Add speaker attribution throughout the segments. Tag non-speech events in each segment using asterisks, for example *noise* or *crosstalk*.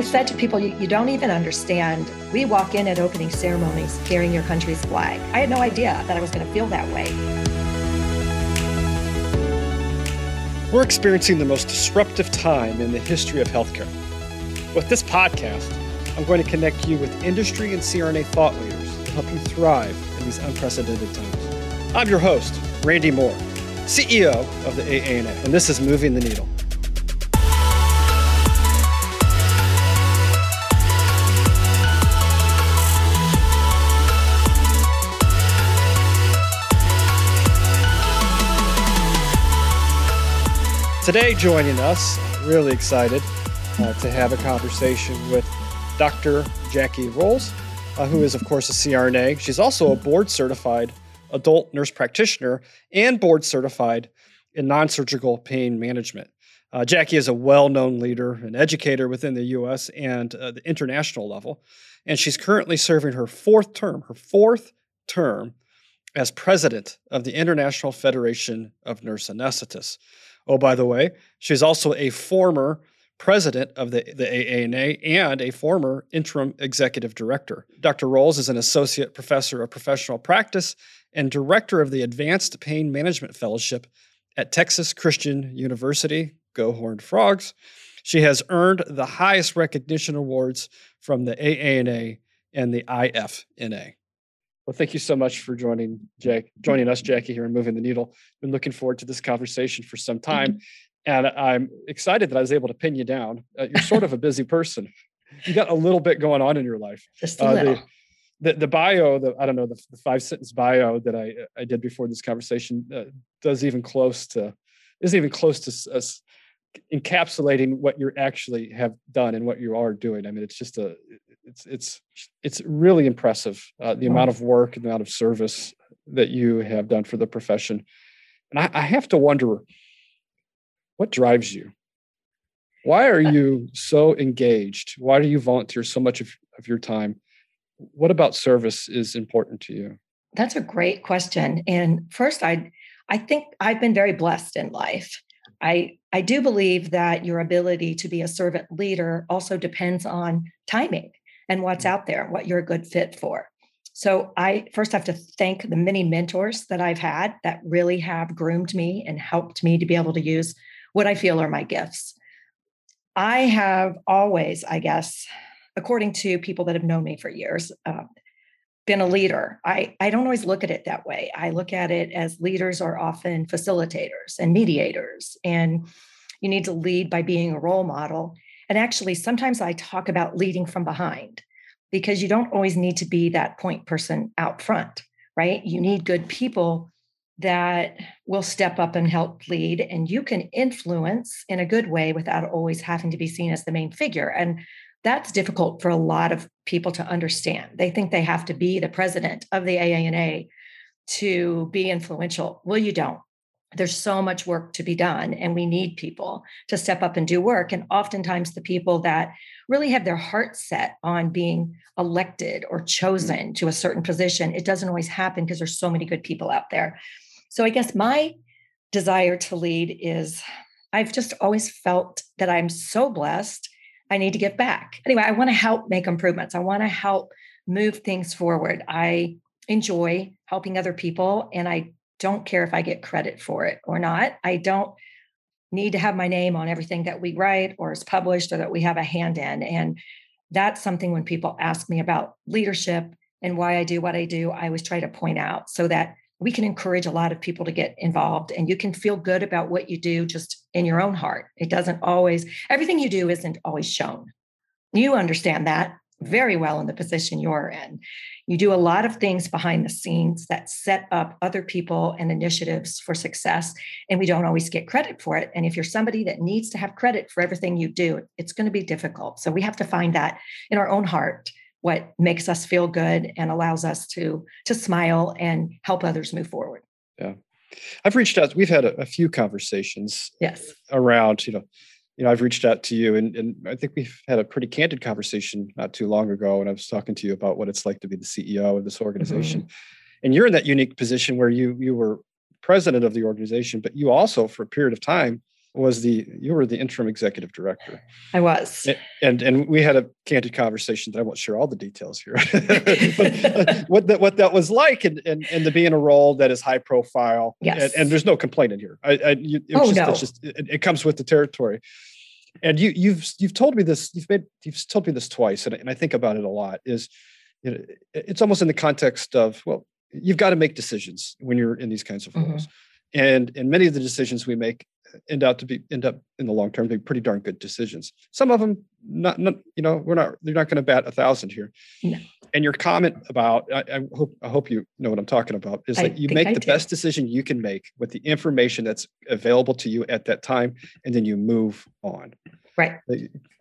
Speaker 1: I said to people, you, you, don't even understand. We walk in at opening ceremonies carrying your country's flag. I had no idea that I was going to feel that way.
Speaker 2: We're experiencing the most disruptive time in the history of healthcare. With this podcast, I'm going to connect you with industry and CRNA thought leaders to help you thrive in these unprecedented times. I'm your host, Randy Moore, CEO of the AANA, and this is Moving the Needle. Today, joining us, really excited uh, to have a conversation with Dr. Jackie Rowles, uh, who is, of course, a CRNA. She's also a board certified adult nurse practitioner and board certified in non surgical pain management. Uh, Jackie is a well known leader and educator within the US and uh, the international level. And she's currently serving her fourth term, her fourth term as president of the International Federation of Nurse Anesthetists. Oh, by the way, she's also a former president of the, the AANA and a former interim executive director. Dr. Rowles is an associate professor of professional practice and director of the Advanced Pain Management Fellowship at Texas Christian University. Go Horned Frogs. She has earned the highest recognition awards from the AANA and the IFNA. Well, thank you so much for joining Jack, joining us, Jackie, here and moving the needle. Been looking forward to this conversation for some time, and I'm excited that I was able to pin you down. Uh, you're sort of a busy person. You got a little bit going on in your life.
Speaker 1: Just a uh, little.
Speaker 2: The, the, the, bio, the I don't know, the, the, five sentence bio that I I did before this conversation uh, does even close to isn't even close to us encapsulating what you actually have done and what you are doing. I mean, it's just a it's it's it's really impressive uh, the amount of work and the amount of service that you have done for the profession. And I, I have to wonder what drives you? Why are you so engaged? Why do you volunteer so much of, of your time? What about service is important to you?
Speaker 1: That's a great question. And first i i think i've been very blessed in life. I i do believe that your ability to be a servant leader also depends on timing and what's out there, what you're a good fit for. So I first have to thank the many mentors that I've had that really have groomed me and helped me to be able to use what I feel are my gifts. I have always, I guess, according to people that have known me for years, uh, been a leader. I, I don't always look at it that way. I look at it as leaders are often facilitators and mediators, and you need to lead by being a role model. And actually, sometimes I talk about leading from behind because you don't always need to be that point person out front, right? You need good people that will step up and help lead, and you can influence in a good way without always having to be seen as the main figure. And that's difficult for a lot of people to understand. They think they have to be the president of the AANA to be influential. Well, you don't there's so much work to be done and we need people to step up and do work. And oftentimes the people that really have their heart set on being elected or mm. chosen to a certain position it doesn't always happen because there's so many good people out there. So i guess my desire to lead is i've just always felt that i'm so blessed i need to give back. Anyway i want to help make improvements. I want to help move things forward. I enjoy helping other people and i don't care if I get credit for it or not. I don't need to have my name on everything that we write or is published or that we have a hand in. And that's something when people ask me about leadership and why I do what I do, I always try to point out so that we can encourage a lot of people to get involved and you can feel good about what you do just in your own heart. It doesn't always, everything you do isn't always shown. You understand that very well in the position you're in. You do a lot of things behind the scenes that set up other people and initiatives for success, and we don't always get credit for it. And if you're somebody that needs to have credit for everything you do, it's going to be difficult. So we have to find that in our own heart what makes us feel good and allows us to to smile and help others move forward.
Speaker 2: Yeah. I've reached out. We've had a, a few conversations.
Speaker 1: Yes.
Speaker 2: Around, you know, you know, I've reached out to you and, and I think we've had a pretty candid conversation not too long ago when I was talking to you about what it's like to be the CEO of this organization. Mm-hmm. And you're in that unique position where you you were president of the organization, but you also for a period of time was the you were the interim executive director.
Speaker 1: I was,
Speaker 2: and and, and we had a candid conversation that I won't share all the details here. *laughs* *laughs* but, what that what that was like, and, and and to be in a role that is high profile.
Speaker 1: Yes.
Speaker 2: And, and there's no complaint in here. I, I you,
Speaker 1: oh
Speaker 2: just,
Speaker 1: no.
Speaker 2: Just, it, it, comes with the territory. And you you've you've told me this. You've made you've told me this twice, and, and I think about it a lot. Is you know, it's almost in the context of well, you've got to make decisions when you're in these kinds of roles. Mm-hmm and and many of the decisions we make end out to be end up in the long term to be pretty darn good decisions. Some of them not, not you know we're not they're not going to bat a thousand here. No. And your comment about I, I, hope I hope you know what I'm talking about is that you make I the do. best decision you can make with the information that's available to you at that time, and then you move on.
Speaker 1: Right.
Speaker 2: Uh,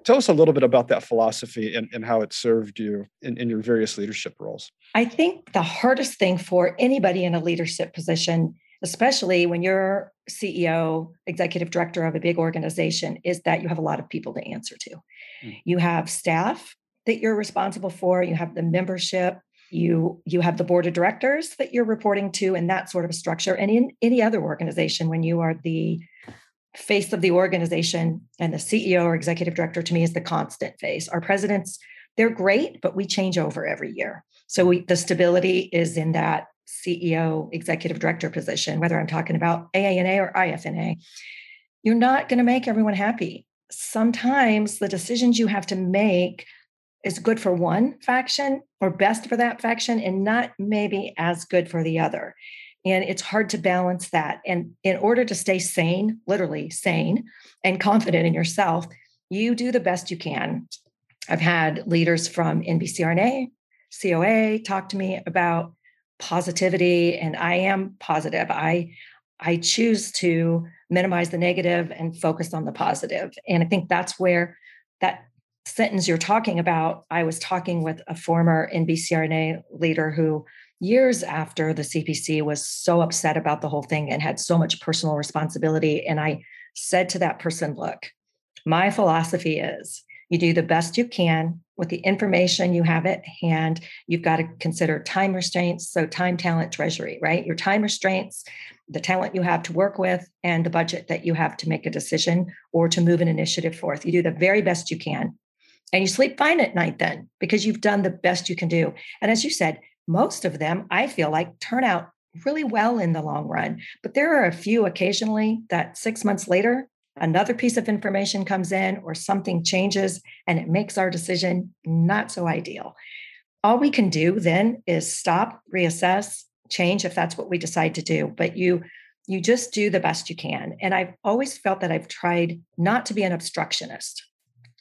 Speaker 2: tell us a little bit about that philosophy and, and how it served you in, in your various leadership roles.
Speaker 1: I think the hardest thing for anybody in a leadership position especially when you're CEO, executive director of a big organization, is that you have a lot of people to answer to. Mm. You have staff that you're responsible for, you have the membership, you you have the board of directors that you're reporting to and that sort of a structure and in any other organization when you are the face of the organization and the CEO or executive director to me is the constant face. Our presidents they're great but we change over every year. So we, the stability is in that CEO, executive director position, whether I'm talking about AANA or IFNA, you're not going to make everyone happy. Sometimes the decisions you have to make is good for one faction or best for that faction and not maybe as good for the other. And it's hard to balance that. And in order to stay sane, literally sane and confident in yourself, you do the best you can. I've had leaders from NBCRNA, COA talk to me about positivity and i am positive. I i choose to minimize the negative and focus on the positive. And i think that's where that sentence you're talking about i was talking with a former nbcrna leader who years after the cpc was so upset about the whole thing and had so much personal responsibility and i said to that person look my philosophy is you do the best you can with the information you have at hand. You've got to consider time restraints. So, time, talent, treasury, right? Your time restraints, the talent you have to work with, and the budget that you have to make a decision or to move an initiative forth. You do the very best you can. And you sleep fine at night then because you've done the best you can do. And as you said, most of them, I feel like, turn out really well in the long run. But there are a few occasionally that six months later, another piece of information comes in or something changes and it makes our decision not so ideal. All we can do then is stop, reassess, change if that's what we decide to do. But you you just do the best you can. And I've always felt that I've tried not to be an obstructionist.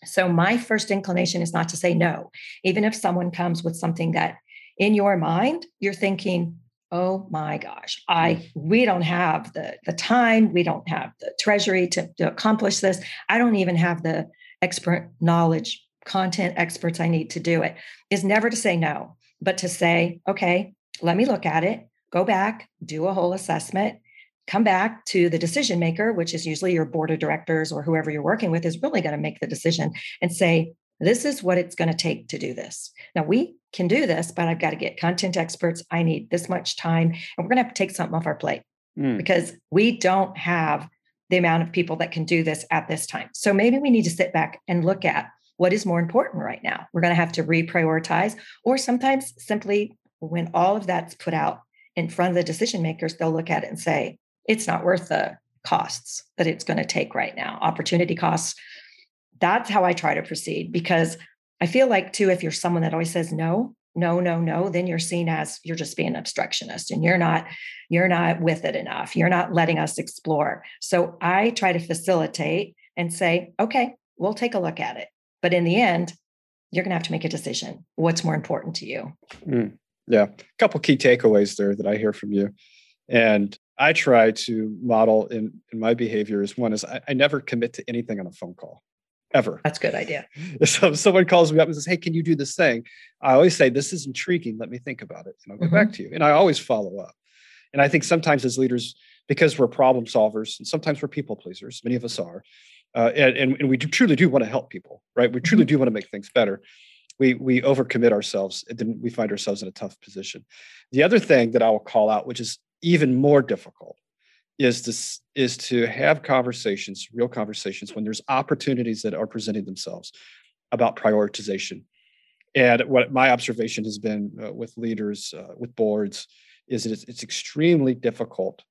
Speaker 1: So my first inclination is not to say no, even if someone comes with something that in your mind you're thinking, oh my gosh i we don't have the the time we don't have the treasury to, to accomplish this. I don't even have the expert knowledge content experts i need to do it. Is never to say no but to say okay let me look at it go back do a whole assessment come back to the decision maker which is usually your board of directors or whoever you're working with is really going to make the decision and say this is what it's going to take to do this. Now, we can do this, but I've got to get content experts. I need this much time, and we're going to have to take something off our plate mm. because we don't have the amount of people that can do this at this time. So maybe we need to sit back and look at what is more important right now. We're going to have to reprioritize, or sometimes simply when all of that's put out in front of the decision makers, they'll look at it and say, it's not worth the costs that it's going to take right now. Opportunity costs that's how I try to proceed because I feel like too, if you're someone that always says no, no, no, no, then you're seen as you're just being obstructionist and you're not, you're not with it enough. You're not letting us explore. So I try to facilitate and say, okay, we'll take a look at it. But in the end, you're going to have to make a decision. What's more important to you?
Speaker 2: Mm, yeah. A couple key takeaways there that I hear from you. And I try to model in, in my behavior is one is I, I never commit to anything on a phone call ever.
Speaker 1: That's a good idea. *laughs*
Speaker 2: So if someone calls me up and says, Hey, can you do this thing? I always say, This is intriguing. Let me think about it. And I'll get mm-hmm. back to you. And I always follow up. And I think sometimes as leaders, because we're problem solvers and sometimes we're people pleasers, many of us are, uh, and, and, we do, truly do want to help people, right? We truly mm-hmm. do want to make things better. We, we overcommit ourselves and then we find ourselves in a tough position. The other thing that I will call out, which is even more difficult, is to is to have conversations, real conversations, when there's opportunities that are presenting themselves about prioritization. And what my observation has been uh, with leaders, uh, with boards, is that it's, it's extremely difficult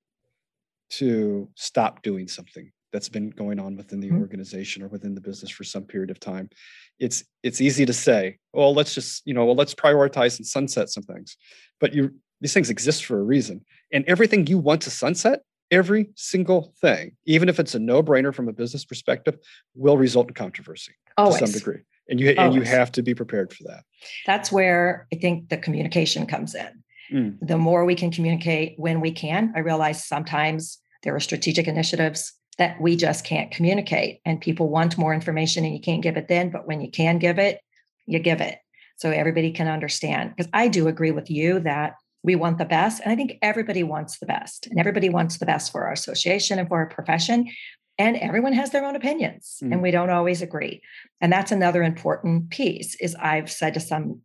Speaker 2: to stop doing something that's been going on within the mm-hmm. organization or within the business for some period of time it's it's easy to say well let's just you know well let's prioritize and sunset some things but you these things exist for a reason and everything you want to sunset every single thing even if it's a no-brainer from a business perspective will result in controversy Always. to some degree and you Always. and you have to be prepared for that
Speaker 1: that's where i think the communication comes in mm. the more we can communicate when we can i realize sometimes there are strategic initiatives that we just can't communicate and people want more information and you can't give it then but when you can give it you give it so everybody can understand because i do agree with you that we want the best and i think everybody wants the best and everybody wants the best for our association and for our profession and everyone has their own opinions mm. and we don't always agree and that's another important piece is i've said to some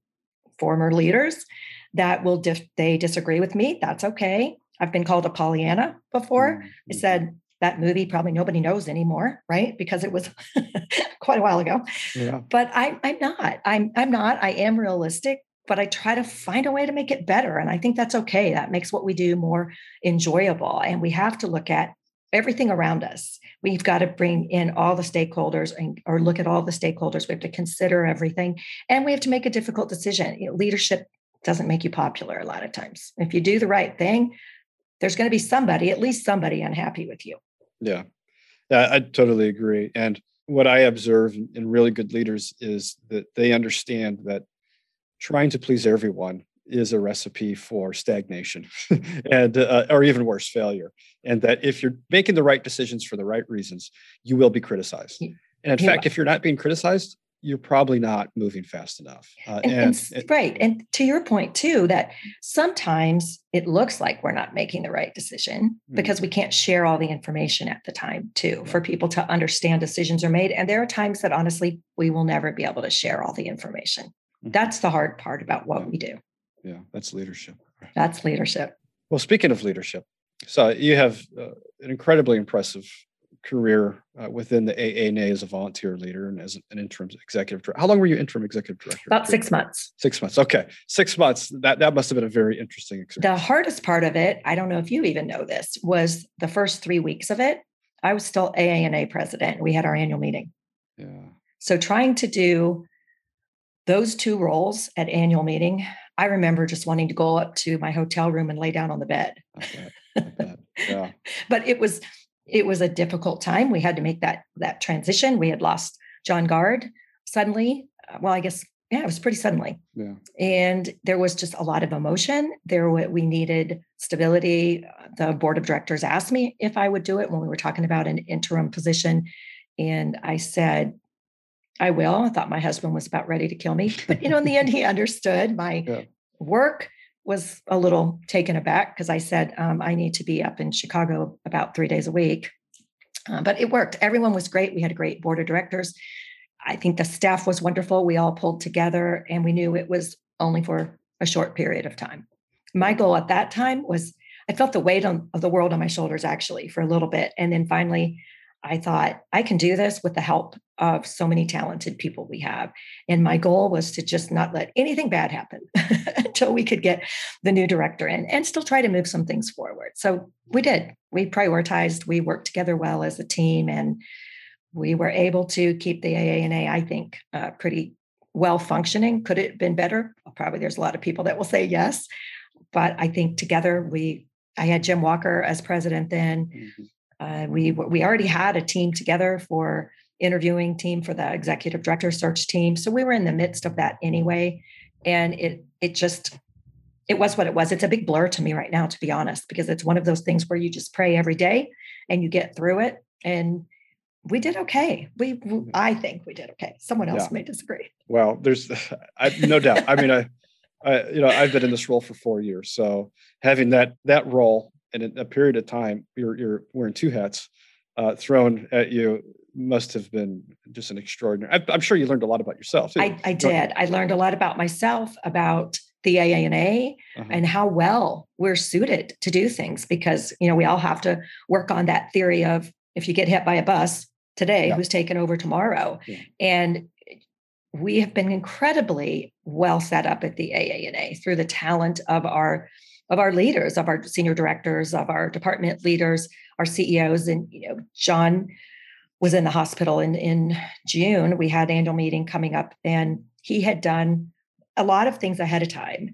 Speaker 1: former leaders that will they disagree with me that's okay i've been called a pollyanna before mm. i said that movie probably nobody knows anymore, right? Because it was *laughs* quite a while ago. Yeah. But I, I'm not. I'm I'm not. I am realistic, but I try to find a way to make it better. And I think that's okay. That makes what we do more enjoyable. And we have to look at everything around us. We've got to bring in all the stakeholders and or look at all the stakeholders. We have to consider everything. And we have to make a difficult decision. You know, leadership doesn't make you popular a lot of times. If you do the right thing, there's going to be somebody, at least somebody unhappy with you.
Speaker 2: Yeah. yeah, I totally agree. And what I observe in really good leaders is that they understand that trying to please everyone is a recipe for stagnation *laughs* and uh, or even worse failure and that if you're making the right decisions for the right reasons you will be criticized and in fact if you're not being criticized you're probably not moving fast enough.
Speaker 1: Uh, and, and, and, right. And to your point, too, that sometimes it looks like we're not making the right decision mm-hmm. because we can't share all the information at the time, too, for people to understand decisions are made. And there are times that honestly, we will never be able to share all the information. That's the hard part about what
Speaker 2: yeah.
Speaker 1: we do.
Speaker 2: Yeah, that's leadership.
Speaker 1: That's leadership.
Speaker 2: Well, speaking of leadership, so you have uh, an incredibly impressive career uh, within the AANA as a volunteer leader and as an interim executive director. How long were you interim executive director?
Speaker 1: About six months.
Speaker 2: Six months. Okay, six months. That that must have been a very interesting experience.
Speaker 1: The hardest part of it, I don't know if you even know this, was the first three weeks of it. I was still AANA president. We had our annual meeting. Yeah. So trying to do those two roles at annual meeting, I remember just wanting to go up to my hotel room and lay down on the bed. I bet. Yeah. *laughs* but it was it was a difficult time. We had to make that that transition. We had lost John Garde suddenly. Uh, well, I guess yeah, it was pretty suddenly. Yeah. And there was just a lot of emotion. There what we needed stability. The board of directors asked me if I would do it when we were talking about an interim position, and I said I will. I thought my husband was about ready to kill me, but you know, in the end, he *laughs* understood my yeah. work was a little taken aback because I said um, I need to be up in Chicago about three days a week. Uh, but it worked. Everyone was great. We had a great board of directors. I think the staff was wonderful. We all pulled together and we knew it was only for a short period of time. My goal at that time was I felt the weight on, of the world on my shoulders actually for a little bit. And then finally, I thought I can do this with the help of so many talented people we have. And my goal was to just not let anything bad happen *laughs* until we could get the new director in and still try to move some things forward. So we did. We prioritized, we worked together well as a team, and we were able to keep the AANA, I think, uh, pretty well functioning. Could it have been better? Probably there's a lot of people that will say yes. But I think together we I had Jim Walker as president then. Mm-hmm. Uh, we we already had a team together for interviewing team for the executive director search team, so we were in the midst of that anyway, and it it just it was what it was. It's a big blur to me right now, to be honest, because it's one of those things where you just pray every day and you get through it. And we did okay. We, mm-hmm. I think we did okay. Someone else yeah. may disagree.
Speaker 2: Well, there's I, no doubt. I mean, I, I, you know, I've been in this role for four years, so having that that role in a period of time you're you're wearing two hats uh, thrown at you must have been just an extraordinary. I, am sure you learned a lot about yourself.
Speaker 1: I, I, did. I learned a lot about myself, about the AANA uh-huh. and how well we're suited to do things because you know we all have to work on that theory of if you get hit by a bus today yeah. who's taken over tomorrow yeah. and we have been incredibly well set up at the AANA through the talent of our of our leaders of our senior directors of our department leaders our CEOs and you know John was in the hospital in in June we had annual meeting coming up and he had done a lot of things ahead of time.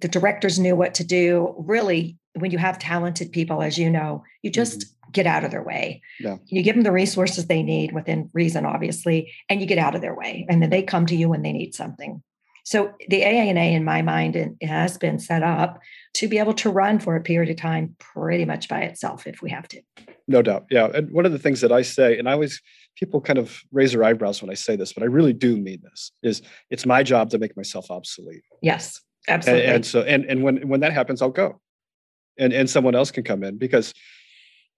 Speaker 1: The directors knew what to do. Really, when you have talented people, as you know, you just mm-hmm. get out of their way. Yeah. You give them the resources they need within reason, obviously, and you get out of their way. And then they come to you when they need something. So the AANA, in my mind, it has been set up to be able to run for a period of time pretty much by itself if we have to.
Speaker 2: No doubt. Yeah. And one of the things that I say, and I always people kind of raise their eyebrows when I say this, but I really do mean this, is it's my job to make myself obsolete.
Speaker 1: Yes, absolutely.
Speaker 2: And, and so and and when when that happens, I'll go. And and someone else can come in because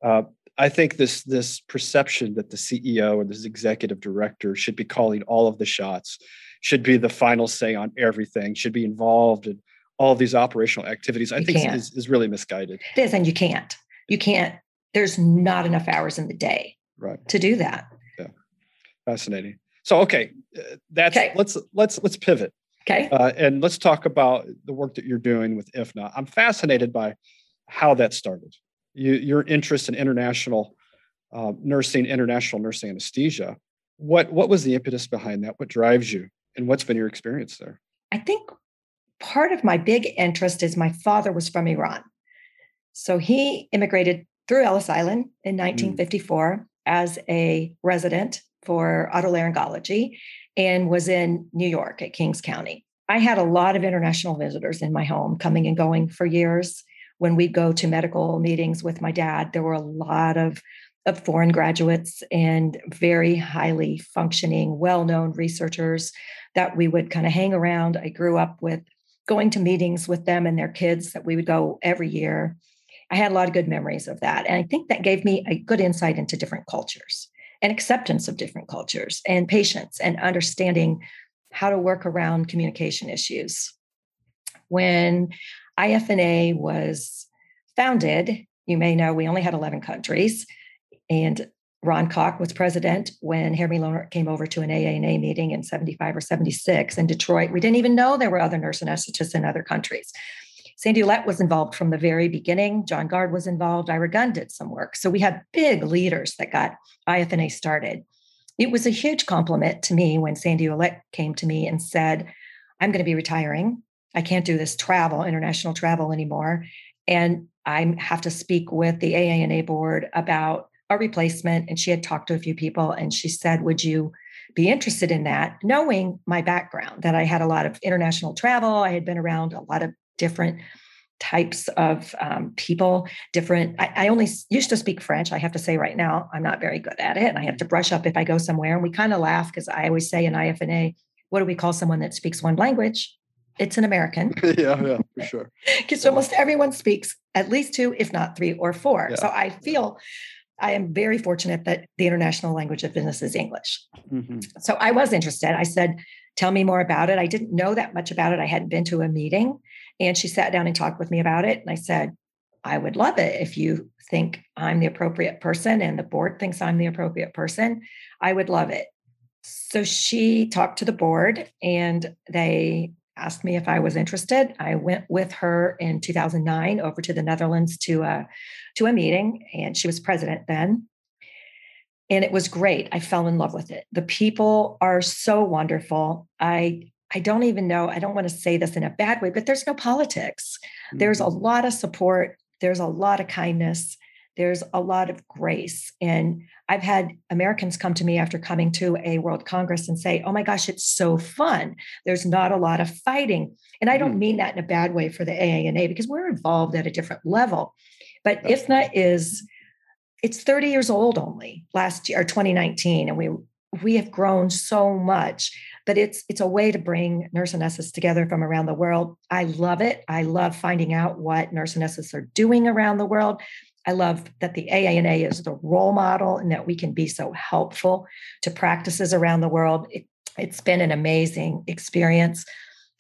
Speaker 2: uh, I think this this perception that the CEO or this executive director should be calling all of the shots, should be the final say on everything, should be involved in all these operational activities, I you think is, is really misguided.
Speaker 1: It is, and you can't. You can't. There's not enough hours in the day
Speaker 2: right.
Speaker 1: to do that.
Speaker 2: Yeah, fascinating. So okay, uh, that's okay. let's let's let's pivot.
Speaker 1: Okay,
Speaker 2: uh, and let's talk about the work that you're doing with IFNA. I'm fascinated by how that started. You, your interest in international uh, nursing, international nursing anesthesia. What what was the impetus behind that? What drives you? And what's been your experience there?
Speaker 1: I think part of my big interest is my father was from Iran. So he immigrated through Ellis Island in 1954 mm. as a resident for otolaryngology and was in New York at Kings County. I had a lot of international visitors in my home coming and going for years. When we'd go to medical meetings with my dad, there were a lot of of foreign graduates and very highly functioning, well known researchers that we would kind of hang around. I grew up with going to meetings with them and their kids that we would go every year. I had a lot of good memories of that. And I think that gave me a good insight into different cultures and acceptance of different cultures and patience and understanding how to work around communication issues. When IFNA was founded, you may know we only had 11 countries. And Ron Koch was president when Harry Lohner came over to an AANA meeting in 75 or 76 in Detroit. We didn't even know there were other nurse anesthetists in other countries. Sandy Ouellette was involved from the very beginning. John Garde was involved. Ira Gunn did some work. So we had big leaders that got IFNA started. It was a huge compliment to me when Sandy Ouellette came to me and said, I'm going to be retiring. I can't do this travel, international travel anymore. And I have to speak with the AANA board about a replacement and she had talked to a few people and she said would you be interested in that? knowing my background that i had a lot of international travel i had been around a lot of different types of um, people different I, I, only used to speak french i have to say right now i'm not very good at it and i have to brush up if i go somewhere and we kind of laugh because i always say in ifna what do we call someone that speaks one language? It's an american. *laughs*
Speaker 2: Yeah yeah for *laughs* sure.
Speaker 1: Because almost everyone speaks at least two if not three or four. Yeah. so i feel I am very fortunate that the international language of business is English. Mm-hmm. So I was interested. I said, Tell me more about it. I didn't know that much about it. I hadn't been to a meeting. And she sat down and talked with me about it. And I said, I would love it if you think I'm the appropriate person and the board thinks I'm the appropriate person. I would love it. So she talked to the board and they asked me if I was interested. I went with her in 2009 over to the Netherlands to a to a meeting, and she was president then. And it was great. I fell in love with it. The people are so wonderful. I I don't even know, I don't want to say this in a bad way, but there's no politics. Mm-hmm. There's a mm-hmm. lot of support, there's a lot of kindness, there's a lot of grace. And I've had Americans come to me after coming to a World Congress and say, oh my gosh, it's so fun. There's not a lot of fighting. And I don't mm. mean that in a bad way for the AANA because we're involved at a different level. But That's IFNA is, it's 30 years old only last year, or 2019. And we we have grown so much but it's it's a way to bring nurse anesthetists together from around the world i love it i love finding out what nurse anesthetists are doing around the world I love that the AANA is the role model and that we can be so helpful to practices around the world. It, it's been an amazing experience.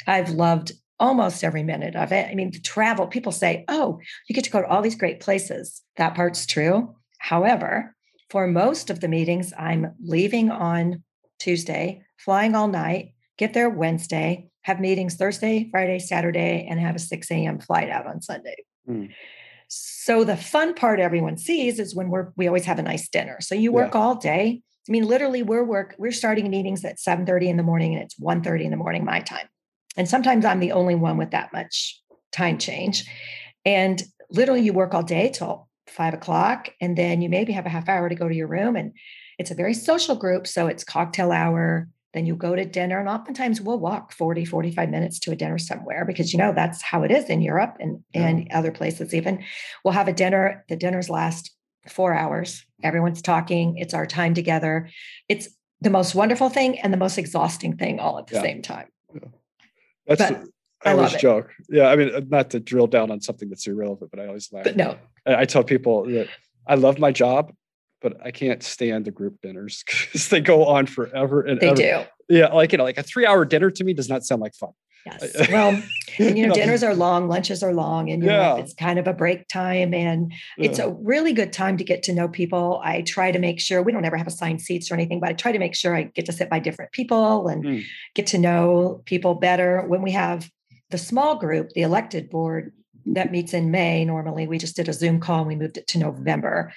Speaker 1: I've loved almost every minute of it. I mean, the travel, people say, oh, you get to go to all these great places. That part's true. However, for most of the meetings, I'm leaving on Tuesday, flying all night, get there Wednesday, have meetings Thursday, Friday, Saturday, and have a 6 a.m. flight out on Sunday. Mm. So the fun part everyone sees is when we're we always have a nice dinner. So you work yeah. all day. I mean, literally, we're work we're starting meetings at 7 30 in the morning and it's 1 30 in the morning, my time. And sometimes I'm the only one with that much time change. And literally you work all day till five o'clock, and then you maybe have a half hour to go to your room. And it's a very social group. So it's cocktail hour. Then you go to dinner, and oftentimes we'll walk 40, 45 minutes to a dinner somewhere because, you know, that's how it is in Europe and, yeah. and other places, even. We'll have a dinner. The dinners last four hours. Everyone's talking. It's our time together. It's the most wonderful thing and the most exhausting thing all at the yeah. same time. Yeah.
Speaker 2: That's but, I, I always joke. Yeah, I mean, uh, not to drill down on something that's irrelevant, but I always laugh.
Speaker 1: But no,
Speaker 2: I tell people that I love my job, but I can't stand the group dinners *laughs* because they go on forever and
Speaker 1: they
Speaker 2: ever.
Speaker 1: do.
Speaker 2: Yeah, like you know, like a three-hour dinner to me does not sound like fun.
Speaker 1: Yes. *laughs* Well, and you know, *laughs* dinners are long, lunches are long, and you yeah. know, it's kind of a break time, and yeah. it's a really good time to get to know people. I try to make sure we don't ever have assigned seats or anything, but I try to make sure I get to sit by different people and mm. get to know people better. When we have the small group, the elected board that meets in May, normally we just did a Zoom call and we moved it to November.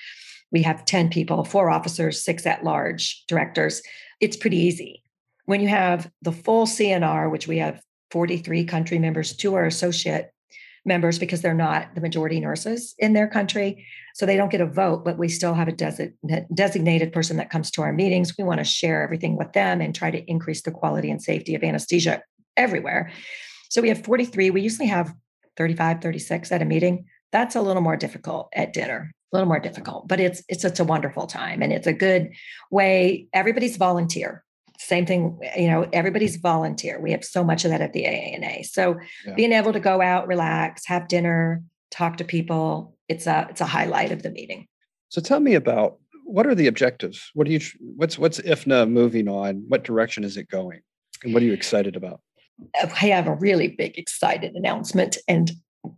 Speaker 1: We have 10 people, four officers, six at large directors. It's pretty easy. When you have the full CNR, which we have 43 country members, two are associate members because they're not the majority nurses in their country. So they don't get a vote, but we still have a designated person that comes to our meetings. We want to share everything with them and try to increase the quality and safety of anesthesia everywhere. So we have 43. We usually have 35, 36 at a meeting. That's a little more difficult at dinner, a little more difficult, but it's it's it's a wonderful time and it's a good way. Everybody's volunteer. Same thing, you know, everybody's volunteer. We have so much of that at the AANA. So yeah. being able to go out, relax, have dinner, talk to people, it's a it's a highlight of the meeting.
Speaker 2: So tell me about what are the objectives? What do you what's what's IFNA moving on? What direction is it going? And what are you excited about?
Speaker 1: I have a really big, excited announcement. And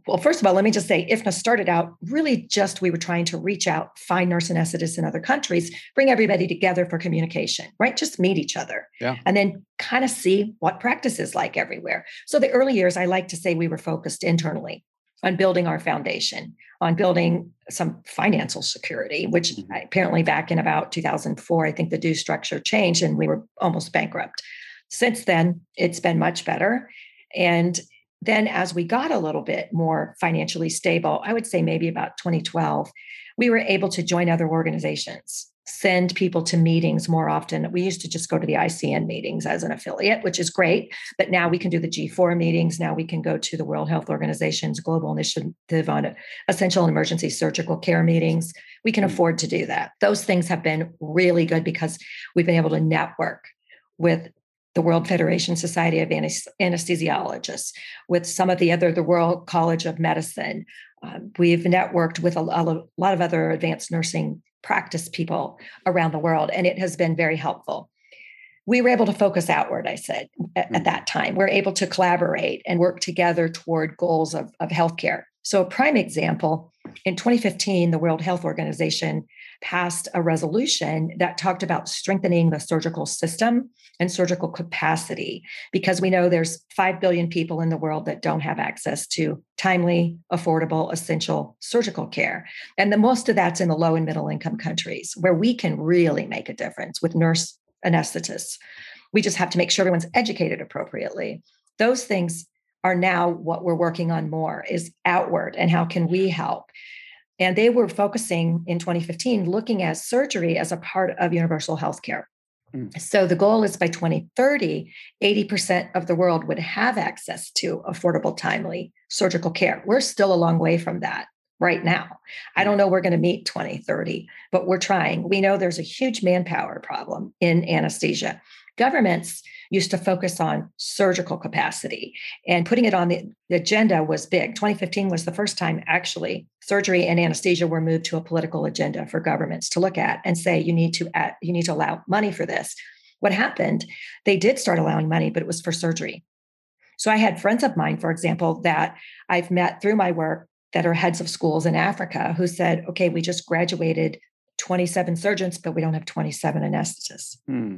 Speaker 1: well, first of all, let me just say IFNA started out really just we were trying to reach out, find nurse anesthetists in other countries, bring everybody together for communication, right? Just meet each other.
Speaker 2: Yeah.
Speaker 1: And then kind of see what practice is like everywhere. So the early years, I like to say we were focused internally on building our foundation, on building some financial security, which mm-hmm. apparently back in about 2004, I think the due structure changed and we were almost bankrupt. Since then, it's been much better. And then, as we got a little bit more financially stable, I would say maybe about 2012, we were able to join other organizations, send people to meetings more often. We used to just go to the ICN meetings as an affiliate, which is great. But now we can do the G4 meetings. Now we can go to the World Health Organization's Global Initiative on Essential and Emergency Surgical Care meetings. We can hmm. afford to do that. Those things have been really good because we've been able to network with the World Federation Society of Anesthesiologists, with some of the other, the World College of Medicine. Um, we've networked with a, a, lot of other advanced nursing practice people around the world, and it has been very helpful. We were able to focus outward, I said, at, at mm. that time. We're able to collaborate and work together toward goals of, of healthcare. So, a prime example in 2015, the World Health Organization passed a resolution that talked about strengthening the surgical system and surgical capacity because we know there's 5 billion people in the world that don't have access to timely affordable essential surgical care. And the most of that's in the low and middle income countries where we can really make a difference with nurse anesthetists. We just have to make sure everyone's educated appropriately. Those things are now what we're working on more is outward and how can we help and they were focusing in 2015 looking at surgery as a part of universal health care. Mm. So the goal is by 2030, 80% of the world would have access to affordable, timely surgical care. We're still a long way from that right now. I don't know we're going to meet 2030, but we're trying. We know there's a huge manpower problem in anesthesia. Governments used to focus on surgical capacity and putting it on the, agenda was big. 2015 was the first time actually surgery and anesthesia were moved to a political agenda for governments to look at and say you need to add, you need to allow money for this. What happened? They did start allowing money, but it was for surgery. So I had friends of mine, for example, that I've met through my work that are heads of schools in Africa who said, okay, we just graduated 27 surgeons, but we don't have 27 anesthetists. Hmm.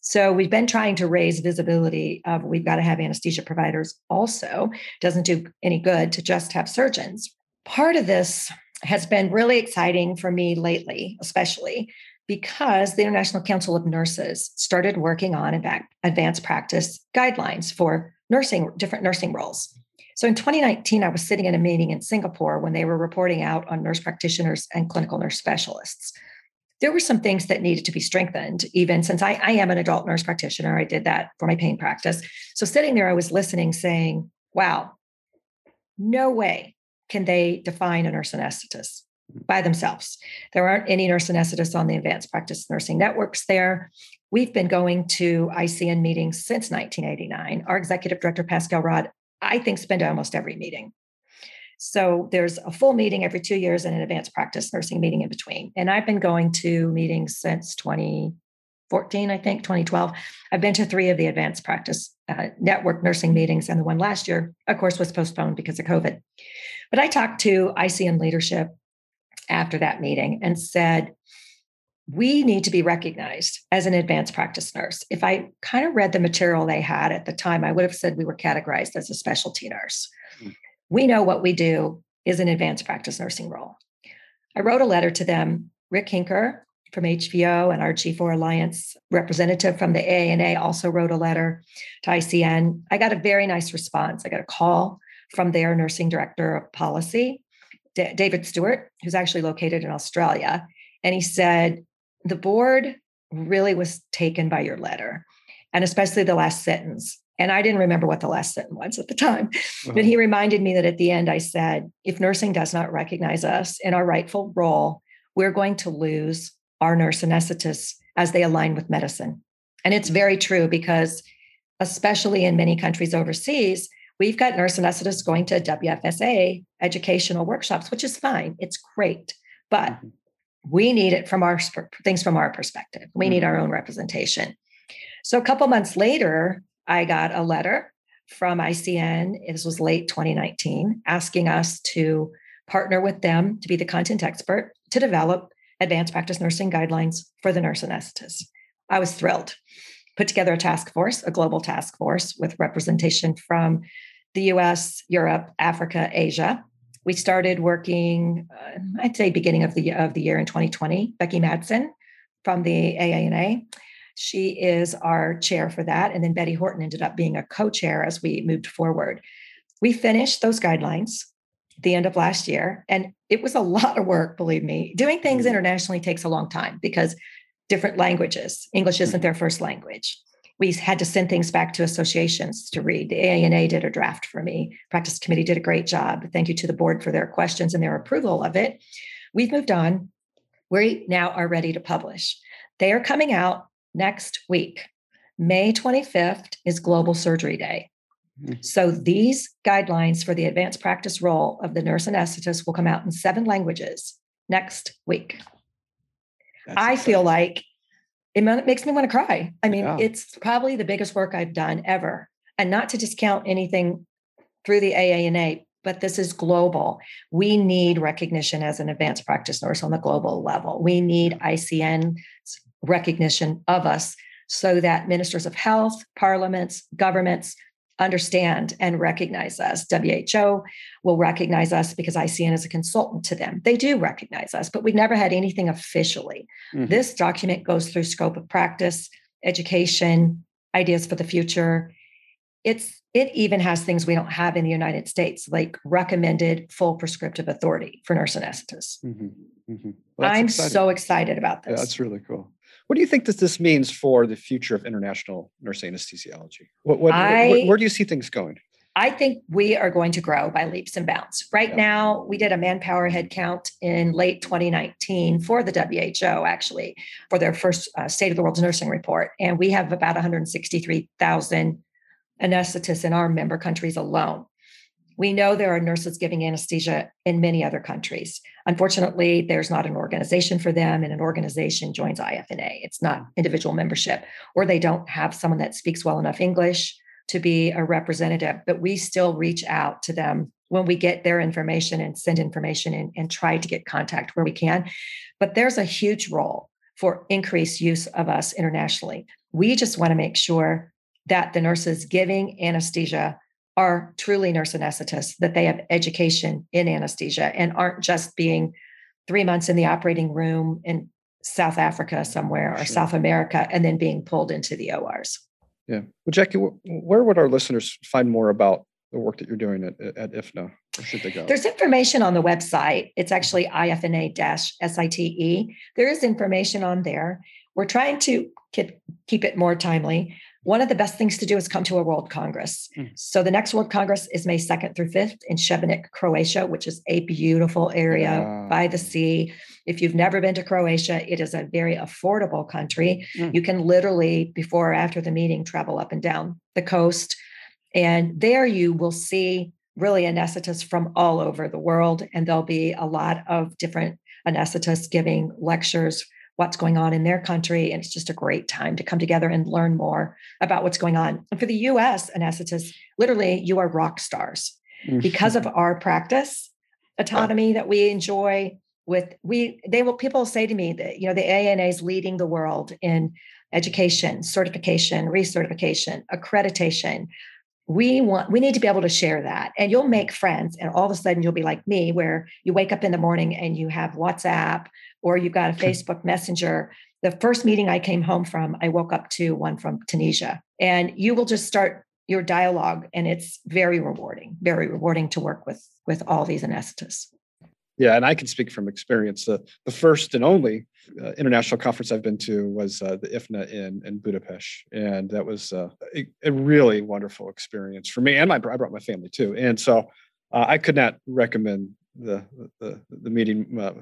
Speaker 1: So we've been trying to raise visibility of we've got to have anesthesia providers also. Doesn't do any good to just have surgeons. Part of this has been really exciting for me lately, especially because the International Council of Nurses started working on advanced practice guidelines for nursing, different nursing roles. So in 2019, I was sitting in a meeting in Singapore when they were reporting out on nurse practitioners and clinical nurse specialists. There were some things that needed to be strengthened, even since I, I am an adult nurse practitioner. I did that for my pain practice. So sitting there, I was listening, saying, wow, no way can they define a nurse anesthetist by themselves. There aren't any nurse anesthetists on the advanced practice nursing networks there. We've been going to ICN meetings since 1989. Our executive director, Pascal Rod, I think spent almost every meeting. So there's a full meeting every two years and an advanced practice nursing meeting in between. And I've been going to meetings since 2014, I think, 2012. I've been to three of the advanced practice uh, network nursing meetings, and the one last year, of course, was postponed because of COVID. But I talked to ICN leadership after that meeting and said, we need to be recognized as an advanced practice nurse. If I kind of read the material they had at the time, I would have said we were categorized as a specialty nurse. Mm. We know what we do is an advanced practice nursing role. I wrote a letter to them. Rick Hinker from HVO and our G4 Alliance representative from the AANA also wrote a letter to ICN. I got a very nice response. I got a call from their nursing director of policy, D- David Stewart, who's actually located in Australia. And he said, The board really was taken by your letter, and especially the last sentence. And I didn't remember what the last sentence was at the time. Uh-huh. But he reminded me that at the end, I said, if nursing does not recognize us in our rightful role, we're going to lose our nurse anesthetists as they align with medicine. And it's very true because, especially in many countries overseas, we've got nurse anesthetists going to WFSA educational workshops, which is fine. It's great. But mm-hmm. we need it from our things from our perspective. We mm-hmm. need our own representation. So a couple months later, I got a letter from ICN. This was late 2019, asking us to partner with them to be the content expert to develop advanced practice nursing guidelines for the nurse anesthetist. I was thrilled. Put together a task force, a global task force with representation from the US, Europe, Africa, Asia. We started working, uh, I'd say, beginning of the of the year in 2020. Becky Madsen from the AANA she is our chair for that. And then Betty Horton ended up being a co chair as we moved forward. We finished those guidelines the end of last year. And it was a *laughs* lot of work, believe me. Doing things mm-hmm. internationally takes a long time because different languages, English isn't mm-hmm. their first language. We had to send things back to associations to read. The AANA did a draft for me. Practice committee did a great job. Thank you to the board for their questions and their approval of it. We've moved on. We now are ready to publish. They are coming out next week. May 25th is Global Surgery Day. Mm-hmm. So these guidelines for the advanced practice role of the nurse anesthetist will come out in seven languages next week. That's I exciting. feel like it makes me want to cry. I mean, yeah. it's probably the biggest work I've done ever. And not to discount anything through the AANA, but this is global. We need recognition as an advanced practice nurse on the global level. We need ICN recognition of us so that ministers of health, parliaments, governments understand and recognize us. WHO will recognize us because ICN is a consultant to them. They do recognize us, but we've never had anything officially. Mm-hmm. This document goes through scope of practice, education, ideas for the future. It's it even has things we don't have in the United States, like recommended full prescriptive authority for nurse anesthetists. Mm-hmm. Mm-hmm. Well, I'm exciting. so excited about this.
Speaker 2: Yeah, that's really cool. What do you think that this means for the future of international nurse anesthesiology? What, what, I, where, where do you see things going?
Speaker 1: I think we are going to grow by leaps and bounds. Right yeah. now, we did a manpower headcount in late 2019 for the WHO, actually, for their first uh, State of the World's Nursing Report. And we have about 163,000 anesthetists in our member countries alone. We know there are nurses giving anesthesia in many other countries. Unfortunately, there's not an organization for them, and an organization joins IFNA. It's not individual membership, or they don't have someone that speaks well enough English to be a representative, but we still reach out to them when we get their information and send information and, and try to get contact where we can. But there's a huge role for increased use of us internationally. We just want to make sure that the nurses giving anesthesia are truly nurse anesthetists, that they have education in anesthesia and aren't just being three months in the operating room in South Africa somewhere or sure. South America and then being pulled into the ORs.
Speaker 2: Yeah. Well, Jackie, where would our listeners find more about the work that you're doing at, at IFNA? Where should they go?
Speaker 1: There's information on the website. It's actually ifna-site. There is information on there. We're trying to keep it more timely one of the best things to do is come to a World Congress. Mm. So the next World Congress is May 2nd through 5th in Šibenik, Croatia, which is a beautiful area yeah. by the sea. If you've never been to Croatia, it is a very affordable country. Mm. You can literally, before or after the meeting, travel up and down the coast. And there you will see really anesthetists from all over the world. And there'll be a lot of different anesthetists giving lectures what's going on in their country. And it's just a great time to come together and learn more about what's going on. And for the US anesthetists, literally, you are rock stars mm-hmm. because of our practice autonomy that we enjoy with we they will people say to me that you know the AANA is leading the world in education certification recertification accreditation we want we need to be able to share that. And you'll make friends and all of a sudden you'll be like me where you wake up in the morning and you have whatsapp or you've got a facebook messenger. The first meeting i came home from i woke up to one from tunisia. And you will just start your dialogue and it's very rewarding very rewarding to work with with all these anesthetists.
Speaker 2: Yeah, and I can speak from experience. The, the first and only uh, international conference I've been to was uh, the IFNA in, in Budapest. And that was uh, a, a, really wonderful experience for me. And my, I brought my family too. And so uh, I could not recommend the the, the meeting uh,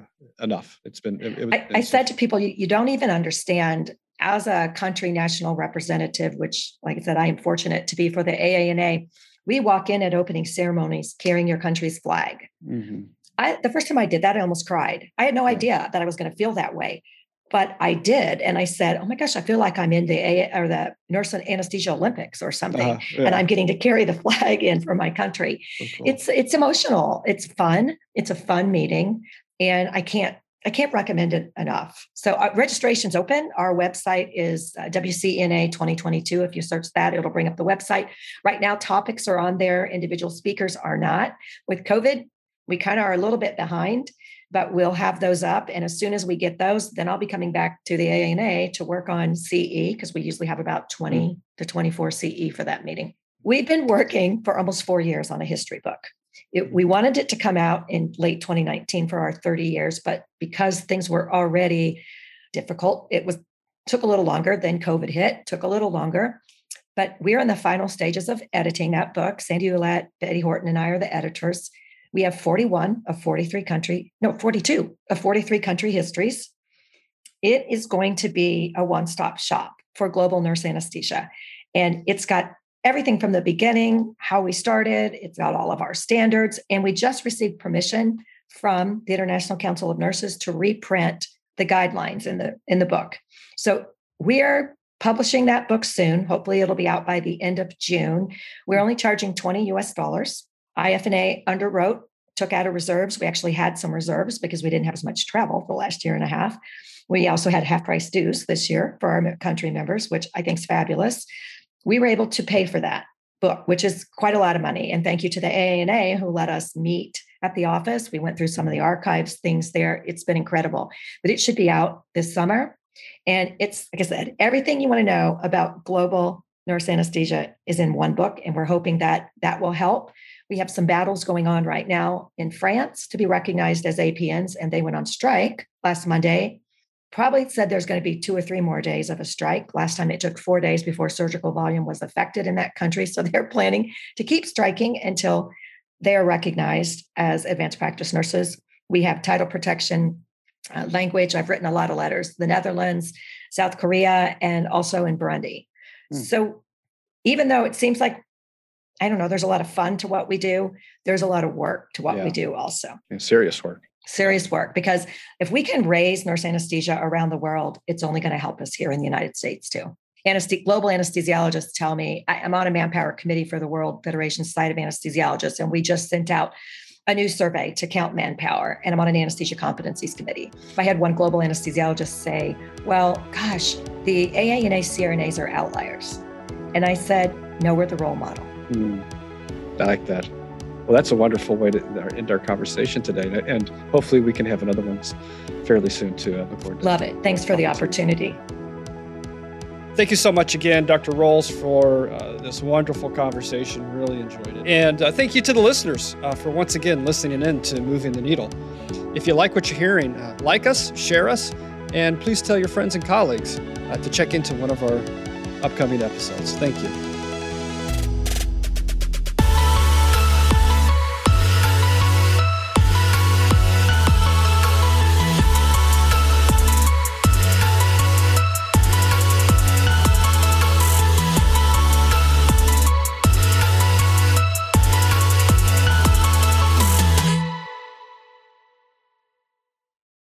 Speaker 2: enough. It's been. It, it was,
Speaker 1: I, I said to people, you, you don't even understand as a country national representative, which, like I said, I am fortunate to be for the AANA. We walk in at opening ceremonies carrying your country's flag. Mm-hmm. I, the first time I did that, I almost cried. I had no idea that I was going to feel that way, but I did, and I said, "Oh my gosh, I feel like I'm in the A or the nurse anesthesia Olympics or something, uh, yeah. and I'm getting to carry the *laughs* flag in for my country." Cool. It's it's emotional. It's fun. It's a fun meeting, and I can't I can't recommend it enough. So uh, registration's open. Our website is uh, WCNA 2022. If you search that, it'll bring up the website. Right now, topics are on there. Individual speakers are not. With COVID, we kind of are a little bit behind, but we'll have those up. And as soon as we get those, then I'll be coming back to the AANA to work on CE because we usually have about 20 mm. to 24 CE for that meeting. We've been working for almost four years on a history book. It, we wanted it to come out in late 2019 for our 30 years, but because things were already difficult, it was took a little longer. Then COVID hit, took a little longer. But we're in the final stages of editing that book. Sandy Ouellette, Betty Horton, and I are the editors. We have 41 of 43 country, no, 42 of 43 country histories. It is going to be a one stop shop for global nurse anesthesia. And it's got everything from the beginning, how we started, it's got all of our standards. And we just received permission from the International Council of Nurses to reprint the guidelines in the in the book. So we are publishing that book soon. Hopefully it'll be out by the end of June. We're only charging 20 US dollars. IFNA underwrote, took out of reserves. We actually had some reserves because we didn't have as much travel for the last year and a half. We also had half price dues this year for our country members, which I think is fabulous. We were able to pay for that book, which is quite a lot of money. And thank you to the AANA who let us meet at the office. We went through some of the archives things there. It's been incredible. But it should be out this summer. And it's, like I said, everything you want to know about global nurse anesthesia is in one book. And we're hoping that that will help we have some battles going on right now in France to be recognized as APNs, and they went on strike last Monday. Probably said there's going to be two or three more days of a strike. Last time it took four days before surgical volume was affected in that country. So *laughs* they're planning to keep striking until they are recognized as advanced practice nurses. We have title protection uh, language. I've written a lot of letters, the Netherlands, South Korea, and also in Burundi. Hmm. So even though it seems like I don't know, there's a lot of fun to what we do. There's a lot of work to what yeah. we do also.
Speaker 2: And serious work.
Speaker 1: Serious work. Because if we can raise nurse anesthesia around the world, it's only going to help us here in the United States too. anesthet- global anesthesiologists tell me I, am on a manpower committee for the World Federation Society of Anesthesiologists, and we just sent out a new survey to count manpower, and I'm on an anesthesia competencies committee. I had one global anesthesiologist say, Well, gosh, the AA and CRNAs are outliers. And I said, No, we're the role model.
Speaker 2: Mm, I like that. Well, that's a wonderful way to end our conversation today. And hopefully we can have another one fairly soon too. I look forward to
Speaker 1: Love it. Thanks for the opportunity.
Speaker 2: Thank you so much again, Dr. Rowles, for uh, this wonderful conversation. Really enjoyed it. And uh, thank you to the listeners uh, for once again listening in to Moving the Needle. If you like what you're hearing, uh, like us, share us, and please tell your friends and colleagues uh, to check into one of our upcoming episodes. Thank you.